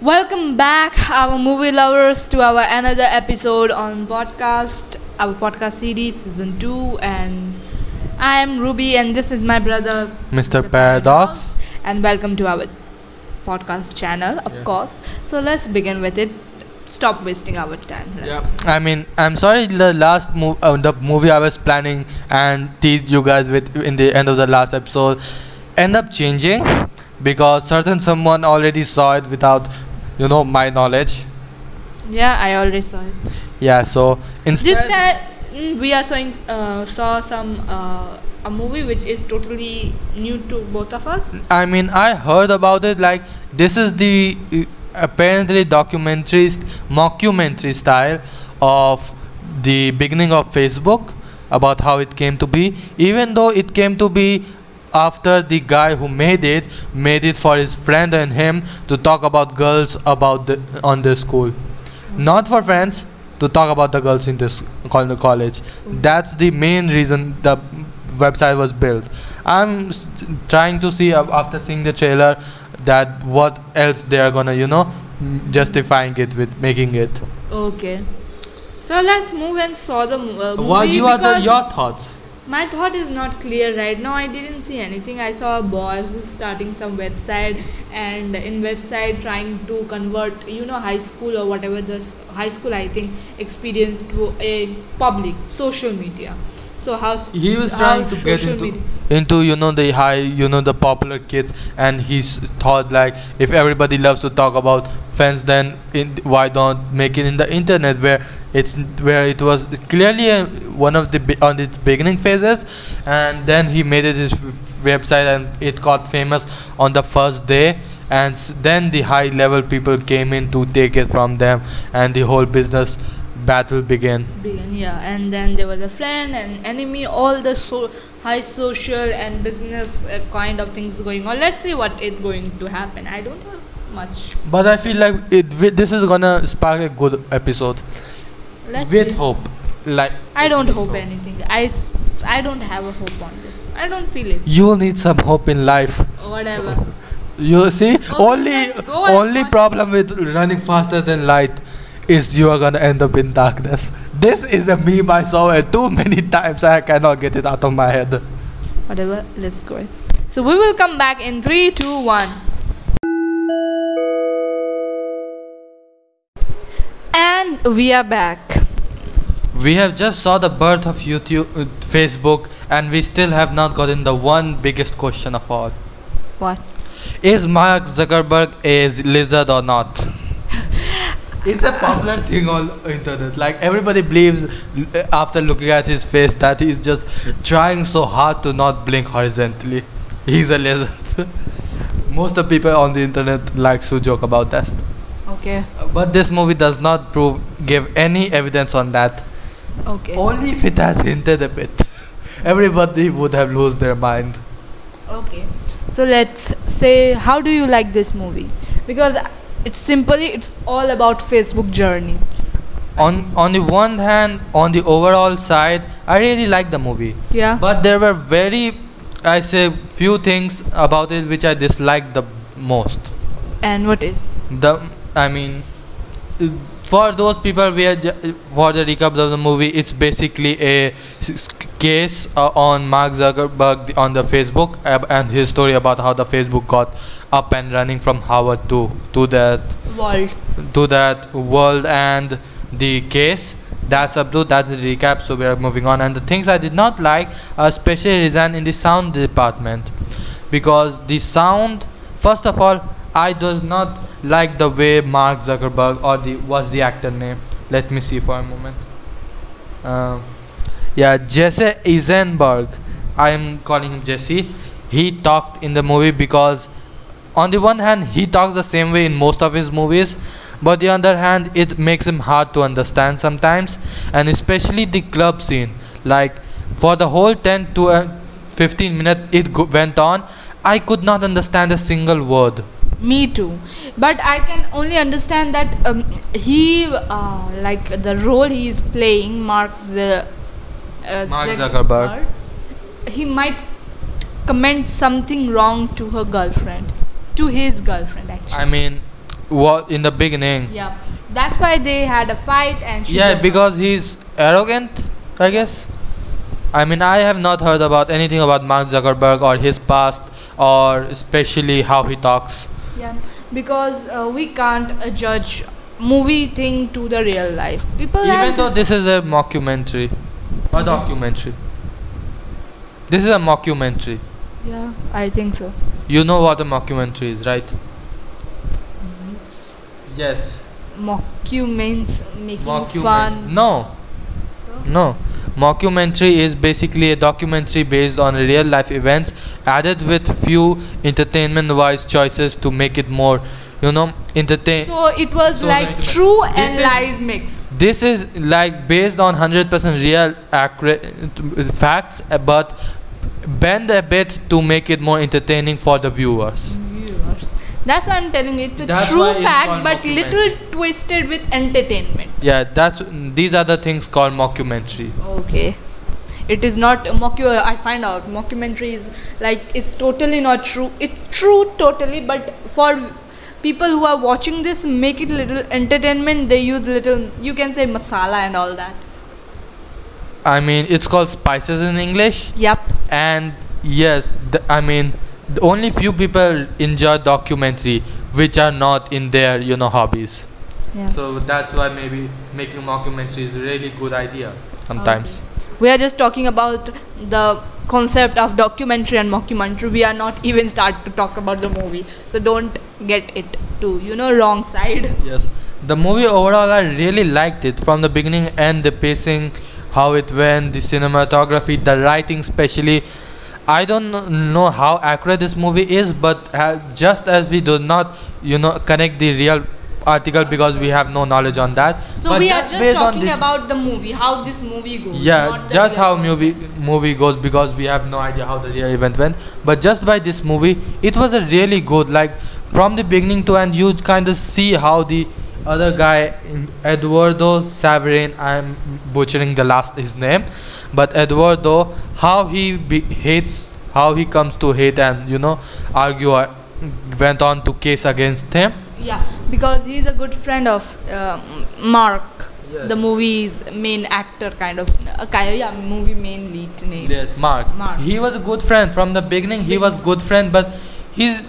Welcome back, our movie lovers, to our another episode on podcast, our podcast series, season two, and I am Ruby, and this is my brother, Mr. Paradox. and welcome to our podcast channel, of Yeah. course. So let's begin with it. Stop wasting our time. Let's- I mean, I'm sorry. The last mov- uh, the movie I was planning and teased you guys with in the end of the last episode, end up changing because certain someone already saw it without, you know, my knowledge. Yeah, I already saw it. Yeah. So instead, This time mm, we are showing, uh, saw some uh, a movie which is totally new to both of us. I mean, I heard about it. Like this is the uh, apparently documentary, st- mockumentary style of the beginning of Facebook about how it came to be. Even though it came to be after the guy who made it made it for his friend and him to talk about girls about the on the school, not for friends. To talk about the girls in this col- the college. That's the main reason the website was built. I'm s- trying to see af- after seeing the trailer that what else they are gonna you know justifying it with making it. Okay. So let's move and saw the uh, movie. what you are the your thoughts? My thought is not clear right now. I didn't see anything. I saw a boy who's starting some website and in website trying to convert, you know, high school or whatever the high school I think experience to a public social media. So how He was trying to get into media- into you know the high you know the popular kids and he thought like if everybody loves to talk about fans then in, why don't make it in the internet where it's where it was clearly uh, one of the be- on its beginning phases and then he made it his website and it got famous on the first day and s- then the high level people came in to take it from them and the whole business battle began began yeah. And then there was a friend and enemy all the so high social and business uh, kind of things going on. Let's see what is going to happen. I don't have much. But i feel like it this is gonna spark a good episode. Let's with see. hope. Like i don't with hope anything. I, I don't have a hope on this. I don't feel it. You need some hope in life. Whatever. You see? Only go and only problem with running faster than light is you are gonna end up in darkness. This is a meme i saw it too many times i cannot get it out of my head. Whatever let's go. So we will come back in three, two, one. and we are back. We have just saw the birth of youtube uh, facebook and we still have not gotten the one biggest question of all. What? Is mark zuckerberg a lizard or not it's a popular thing on internet. Like everybody believes uh, after looking at his face that he's just trying so hard to not blink horizontally. He's a lizard. Most of people on the internet likes to joke about that. Okay. But this movie does not prove give any evidence on that. Okay. Only if it has hinted a bit. Everybody would have lost their mind. Okay, so let's say, how do you like this movie? Because it's simply it's all about Facebook journey. on on the one hand on the overall side i really like the movie Yeah. but there were very i say few things about it which i disliked the most and what is? the i mean for those people we are for the recap of the movie it's basically a case uh, on mark zuckerberg on the facebook uh, and his story about how the facebook got up and running from harvard to to that World. to that world and the case. That's up to that's the recap so we are moving on. And the things i did not like especially resign in the sound department. Because the sound first of all i does not like the way mark zuckerberg or the was the actor name? Let me see for a moment. Um, yeah jesse eisenberg. I am calling him jesse. He talked in the movie because on the one hand he talks the same way in most of his movies but the other hand it makes him hard to understand sometimes and especially the club scene. Like for the whole 10 to uh, 15 minutes it went on i could not understand a single word Me too. But I can only understand that um, he, uh, like the role he is playing, Mark the uh, Mark Zuckerberg. he might comment something wrong to her girlfriend, to his girlfriend actually. I mean, what in the beginning. Yeah, that's why they had a fight and she Yeah, because he's arrogant, I guess. I mean, I have not heard about anything about Mark Zuckerberg or his past, or especially how he talks. Yeah, because uh, we can't uh, judge movie thing to the real life. People Even have though this is a mockumentary, a documentary. This is a mockumentary. yeah, I think so. You know what a mockumentary is, right? Yes. Mockuments making Mockument- fun. No, no. Mockumentary is basically a documentary based on real life events, added with few entertainment wise choices to make it more, you know, entertain. So it was So like true and lies mix. this is like based on 100% real accurate facts but bend a bit to make it more entertaining for the viewers Viewers. That's why I'm telling you, it's a That's true fact, but little twisted with entertainment. yeah that's these are the things called mockumentary Okay. It is not a mocku. Uh, I find out mockumentary is like it's totally not true. It's true totally, but for people who are watching this, make it little entertainment. They use little. You can say masala and all that. i mean it's called spices in english Yep. and yes th- i mean only few people enjoy documentary which are not in their you know hobbies Yeah. so that's why maybe making mockumentary is a really good idea sometimes Okay. We are just talking about the concept of documentary and mockumentary. We are not even start to talk about the movie, so don't get it to you know wrong side. Yes, the movie overall I really liked it from the beginning and the pacing, how it went, the cinematography, the writing, especially. I don't know how accurate this movie is, but uh, just as we do not, you know, connect the real article because we have no knowledge on that. So but we are just based on talking about the movie, how this movie goes. yeah just how movie movie goes because we have no idea how the real event went but just by this movie it was a really good like from the beginning to end you kind of see how the other guy eduardo saverin i'm butchering the last his name but eduardo how he be- hates how he comes to hate and you know argue uh, went on to case against him Yeah, because he's a good friend of um, Mark, Yes. the movie's main actor, kind of. Uh, kind of, yeah, movie main lead name. Yes, Mark. Mark. He was a good friend from the beginning. He was good friend, but he's.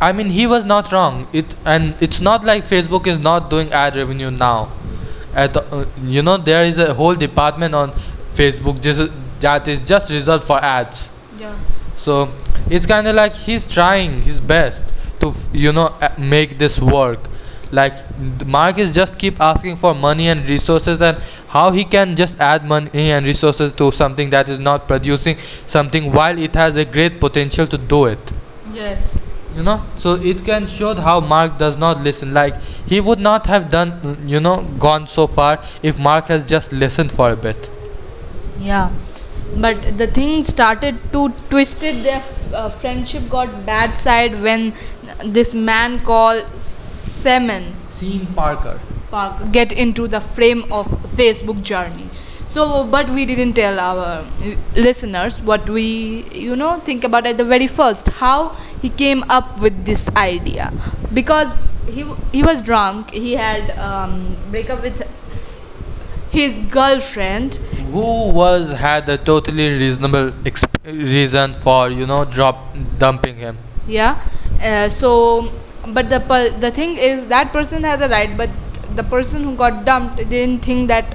I mean, he was not wrong. It and it's not like Facebook is not doing ad revenue now. At uh, you know there is a whole department on Facebook just that is just reserved for ads. Yeah. So it's kind of like he's trying his best to f- you know uh, make this work. Like Mark is just keep asking for money and resources and how he can just add money and resources to something that is not producing something while it has a great potential to do it. Yes. You know, so it can show how Mark does not listen. Like he would not have done, you know, gone so far if Mark has just listened for a bit. Yeah. But the thing started to twisted their uh, friendship got bad side when this man called Semen Sean Parker. Parker get into the frame of Facebook journey. So, but we didn't tell our uh, listeners what we, you know, think about at the very first. How he came up with this idea, because he he was drunk. He had um, breakup with his girlfriend. who was had a totally reasonable exp- reason for you know drop dumping him Yeah. Uh, so, but the per- the thing is that person has a right, but the person who got dumped didn't think that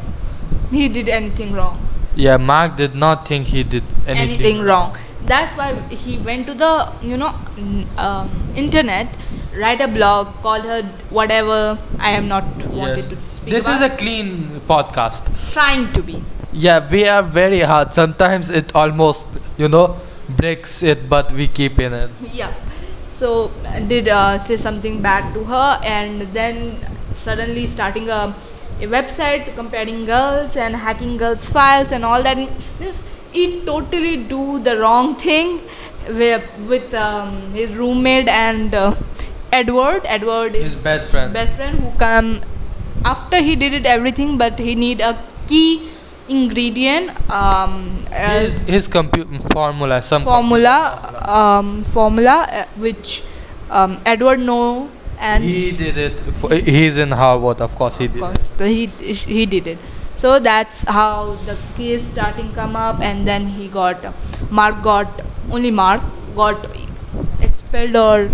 he did anything wrong. yeah mark did not think he did anything, anything wrong. That's why he went to the you know um, internet, write a blog, called her whatever. I am not wanted yes. to speak this is a clean podcast trying to be. yeah we are very hard sometimes it almost you know breaks it but we keep in it Yeah. So did uh, say something bad to her, and then suddenly starting a, a website comparing girls and hacking girls' files and all that means he totally do the wrong thing with, with um, his roommate and uh, Edward. Edward is his best friend best friend who come after he did it everything, but he need a key ingredient. Um, his his compu- formula some formula um, formula uh, which um, Edward know and he did it. For, he's in Harvard, of course. He of did. course so he he did it so that's how the case starting come up and then he got mark got only mark got expelled or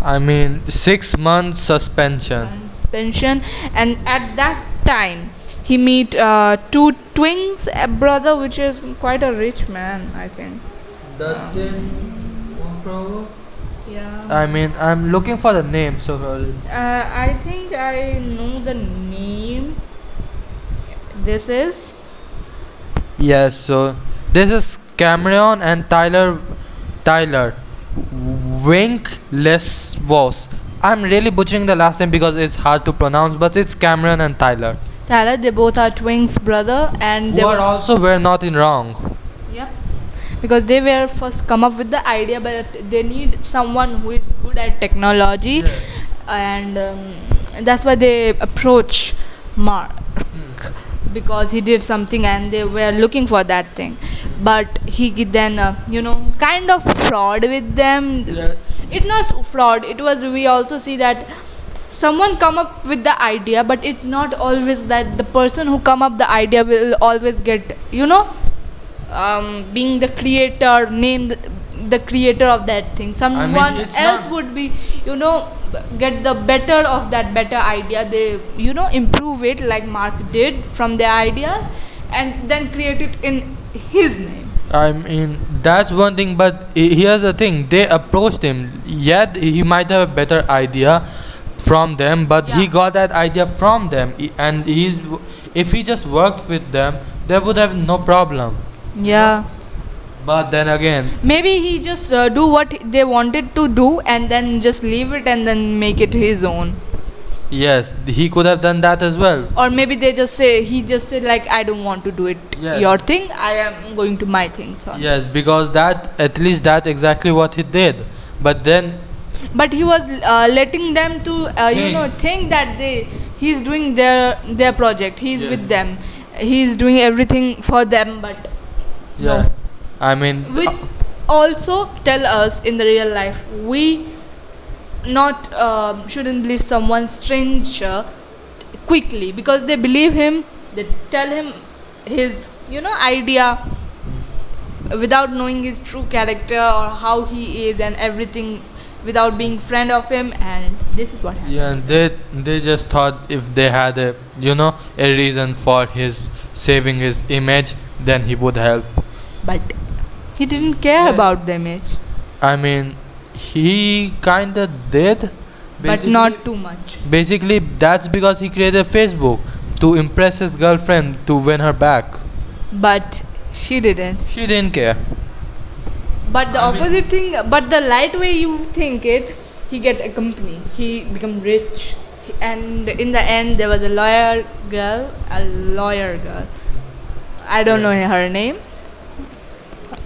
I mean, six months suspension. suspension and at that time he meet uh, two twins a brother which is quite a rich man i think Dustin. Yeah I mean, I'm looking for the name. So uh, i think i know the name this is yes. So this is Cameron and Tyler. Tyler. Winklesvos. I'm really butchering the last name because it's hard to pronounce, but it's Cameron and Tyler. tyler they both are twins brother and they Who are were also were not in wrong. Yep. Because they were first come up with the idea, but they need someone who is good at technology, and um, that's why they approach Mark because he did something and they were looking for that thing. But he then, uh, you know, kind of fraud with them. Yeah. It was fraud. It was. We also see that someone come up with the idea but it's not always that the person who come up the idea will always get you know um, being the creator name the creator of that thing someone it's else would be you know get the better of that better idea they you know improve it like mark did from their ideas and then create it in his name I mean, that's one thing, but here's the thing they approached him. Yet he might have a better idea from them, but he got that idea from them. And he's, if he just worked with them, they would have no problem. Yeah But then again, maybe he just uh, do what they wanted to do and then just leave it and then make it his own yes, he could have done that as well. or maybe they just say he just said like i don't want to do it Yes. your thing i am going to my thing son Yes, because that, at least that exactly what he did. But then, but he was uh, letting them to uh, you know think that they he's doing their their project he's Yes. with them he's doing everything for them but yeah, no. I mean, will also tell us in the real life we not um, shouldn't believe someone stranger quickly because they believe him they tell him his you know idea without knowing his true character or how he is and everything without being friend of him and this is what happened Yeah, they they just thought if they had a you know a reason for his saving his image, then he would help. But he didn't care Yeah. about the image I mean, he kinda did, but not too much Basically, that's because he created Facebook to impress his girlfriend to win her back. but she didn't She didn't care. But the I mean- opposite thing, but the light way you think it, he get a company, he become rich, He- and in the end there was a lawyer girl, a lawyer girl. I don't know her name.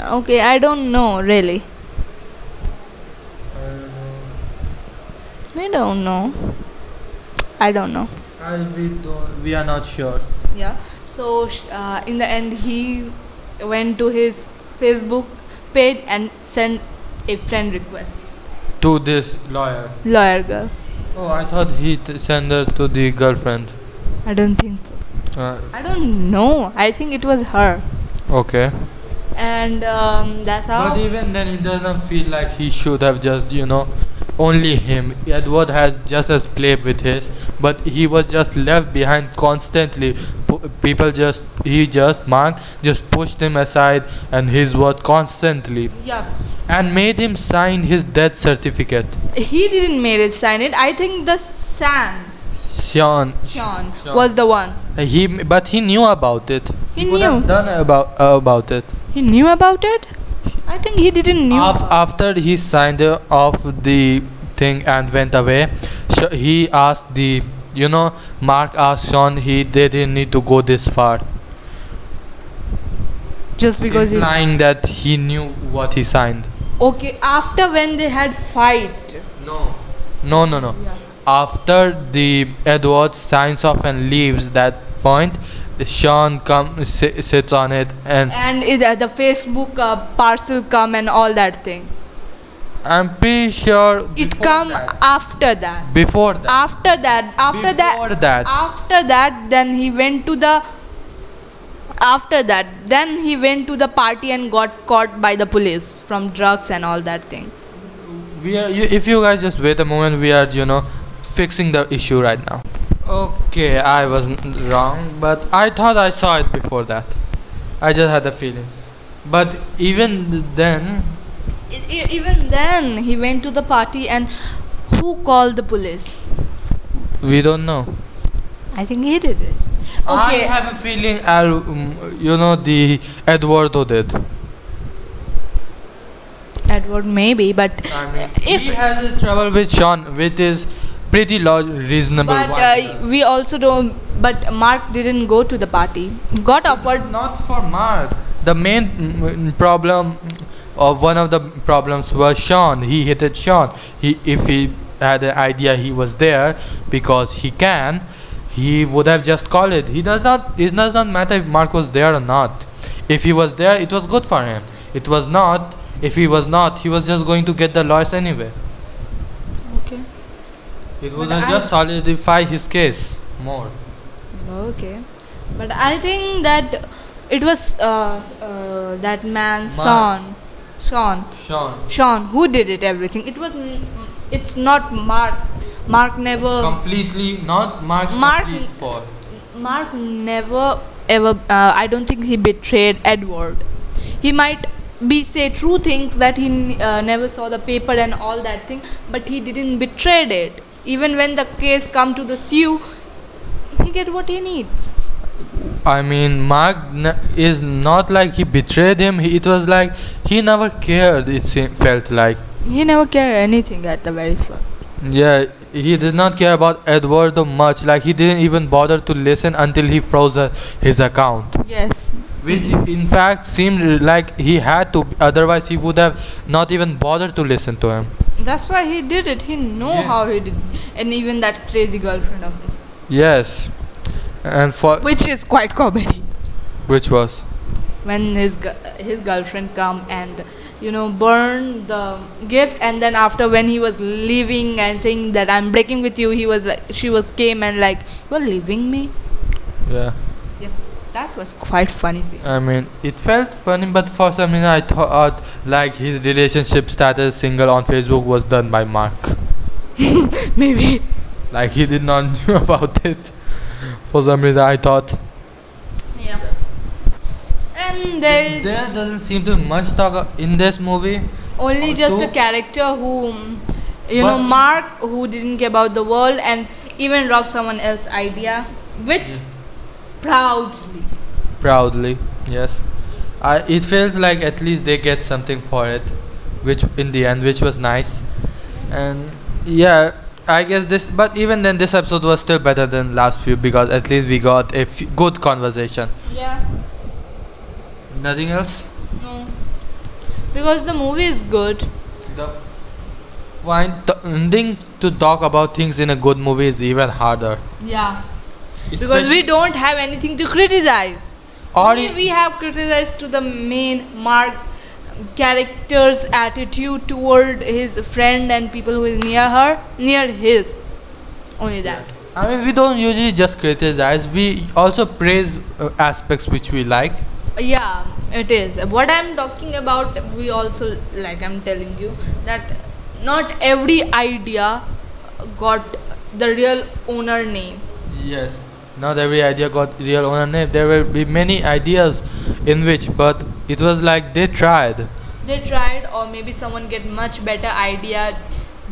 Okay, I don't know really. We don't know. I don't know. I, we don't. We are not sure. Yeah. So sh- uh, in the end, he went to his Facebook page and sent a friend request. To this lawyer. Lawyer girl. Oh, I thought he t- sent her to the girlfriend. I don't think so. Uh, I don't know. I think it was her. okay. And um, that's how. But even then, it doesn't feel like he should have just, you know, only him. Edward has just as played with his, but he was just left behind constantly. P- people just, he just, Mark just pushed him aside and his word constantly yeah. and made him sign his death certificate. He didn't made it sign it. I think the San Sean. Sean was the one. He, but he knew about it. He have knew. done about uh, about it. He knew about it. I think he didn't knew. Af- after he signed uh, off the thing and went away, he asked the, you know, Mark asked Sean he they didn't need to go this far, just because he. implying that he knew what he signed. Okay, after when they had fight. No, no, no, no. Yeah. After the Edward signs off and leaves that point, Sean come si- sits on it and And it, uh, the Facebook uh, parcel come and all that thing. I'm pretty sure It come that. after that. before that. After that, after Before that, that. after that, then he went to the. After that, then he went to the party and got caught by the police from drugs and all that thing. we are you, if you guys just wait a moment we are you know fixing the issue right now okay i was n- wrong but i thought i saw it before that i just had a feeling but even then e- even then, he went to the party and who called the police? we don't know I think he did it. Okay. i have a feeling Al, um, you know the eduardo did Edward maybe, but i mean if he has a trouble with sean with is pretty log- reasonable but uh, we also don't. But Mark didn't go to the party. Got offered. not for Mark. The main mm, problem of one of the problems was Sean. He hated Sean. He if he had an idea he was there because he can, he would have just called it. He does not. It does not matter if Mark was there or not. If he was there, it was good for him. It was not. If he was not, he was just going to get the lawyers anyway. It would But have I- just solidify his case more. Okay. But I think that it was uh, uh, that man Mark. Sean. Sean. Sean. Sean who did it everything. It was. It's not Mark. Mark never. Completely not Mark's Mark- complete fault. Mark never ever. Uh, I don't think he betrayed Edward. He might be say true things that he n- uh, never saw the paper and all that thing, but he didn't betray it. Even when the case come to the Sioux, he get what he needs. I mean, Mark is not like he betrayed him. He, it was like he never cared. It felt like. He never cared anything at the very first. Yeah, he did not care about Eduardo much. Like he didn't even bother to listen until he froze uh, his account, Yes. Which in fact seemed like he had to. Otherwise, he would have not even bothered to listen to him. That's why he did it. He know Yeah. how he did, and even that crazy girlfriend of his, Yes, and for which is quite comedy. which was when his gu- his girlfriend come and you know burn the gift and then after when he was leaving and saying that i'm breaking with you he was like she was came and like you're leaving me yeah. yeah that was quite funny. I mean, it felt funny, but for some reason I thought like his relationship status single on Facebook was done by Mark. maybe Like he did not knew about it. For some reason I thought. yeah and there is There doesn't seem to be much talk in this movie. only just a character who you know mark who didn't care about the world and even robbed someone else's idea with Yeah. Proudly Proudly, yes. I, it feels like at least they get something for it, which in the end, which was nice. And yeah, I guess this, but even then, this episode was still better than last few because at least we got a f- good conversation. yeah Nothing else. No. Because the movie is good. The find the ending to talk about things in a good movie is even harder. Yeah. Because we don't have anything to criticize. Or Only we have criticized to the main Mark character's attitude toward his friend and people who is near her, near his. Only that. I mean, we don't usually just criticize. We also praise uh, aspects which we like. Yeah, it is. What I'm talking about, we also like I'm telling you that not every idea got the real owner name. Yes. Not every idea got real owner name. There will be many ideas in which, but it was like they tried. they tried or maybe someone get much better idea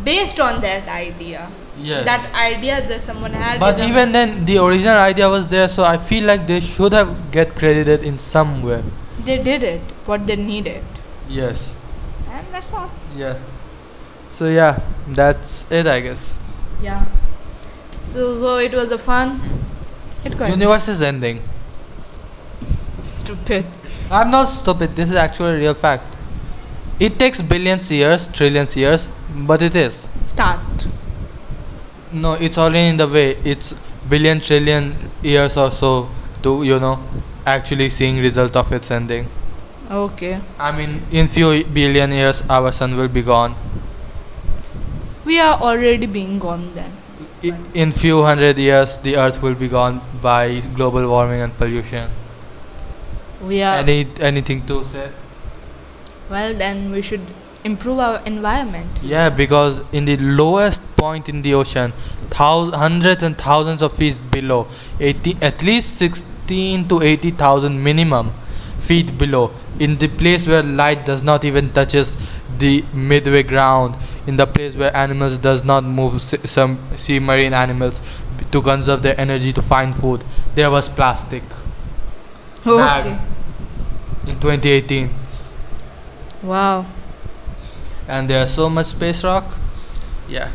based on that idea Yes. that idea that someone had But even then, the original idea was there, so I feel like they should have get credited in some way. they did it what they needed Yes. and that's all Yeah. So yeah, that's it, I guess. yeah so, so it was a fun it got Universe is ending. stupid I'm not stupid. This is actually a real fact. It takes billions years, trillions years, but it is. start No, it's already in the way. It's billion trillion years or so to you know actually seeing result of its ending. okay I mean, in few billion years, our sun will be gone. we are already being gone then in few hundred years the earth will be gone by global warming and pollution. We are any anything to say? Well then we should improve our environment. Yeah because in the lowest point in the ocean thou- hundreds and thousands of feet below 80 at least 16 to 80000 minimum feet below in the place where light does not even touches the midway ground in the place where animals does not move some sea marine animals to conserve their energy to find food. There was plastic. Oh, Bag. okay. In 2018 wow. And there's so much space rock. Yeah.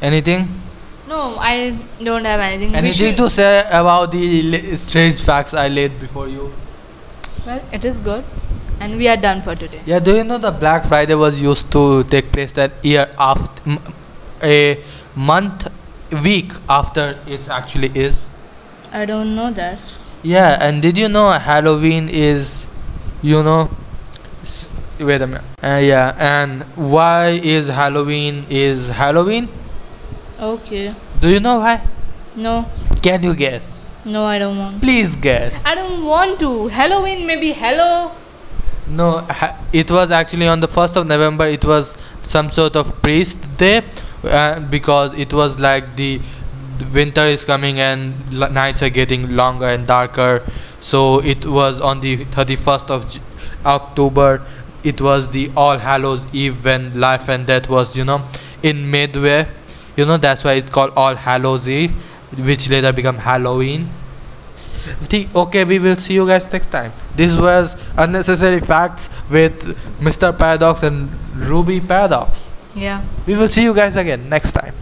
Anything? No i don't have anything. Anything to say about the strange facts i laid before you? Well it is good and we are done for today. Yeah do you know the black friday was used to take place that year after a month week after it actually is? I don't know that. Yeah and did you know halloween is you know s- wait a minute. Uh, yeah and why is halloween is halloween? Okay. Do you know why? No. Can you guess? No i don't want. Please guess. I don't want to. Halloween maybe hello No, it was actually on the 1st of November. It was some sort of priest day uh, because it was like the, winter is coming and nights are getting longer and darker. So it was on the 31st of J- October. It was the All Hallows Eve when life and death was, you know, in midway. You know, that's why it's called All Hallows Eve, which later become Halloween. Okay, we will see you guys next time. This was unnecessary facts with Mr. Paradox and Ruby Paradox. yeah We will see you guys again next time.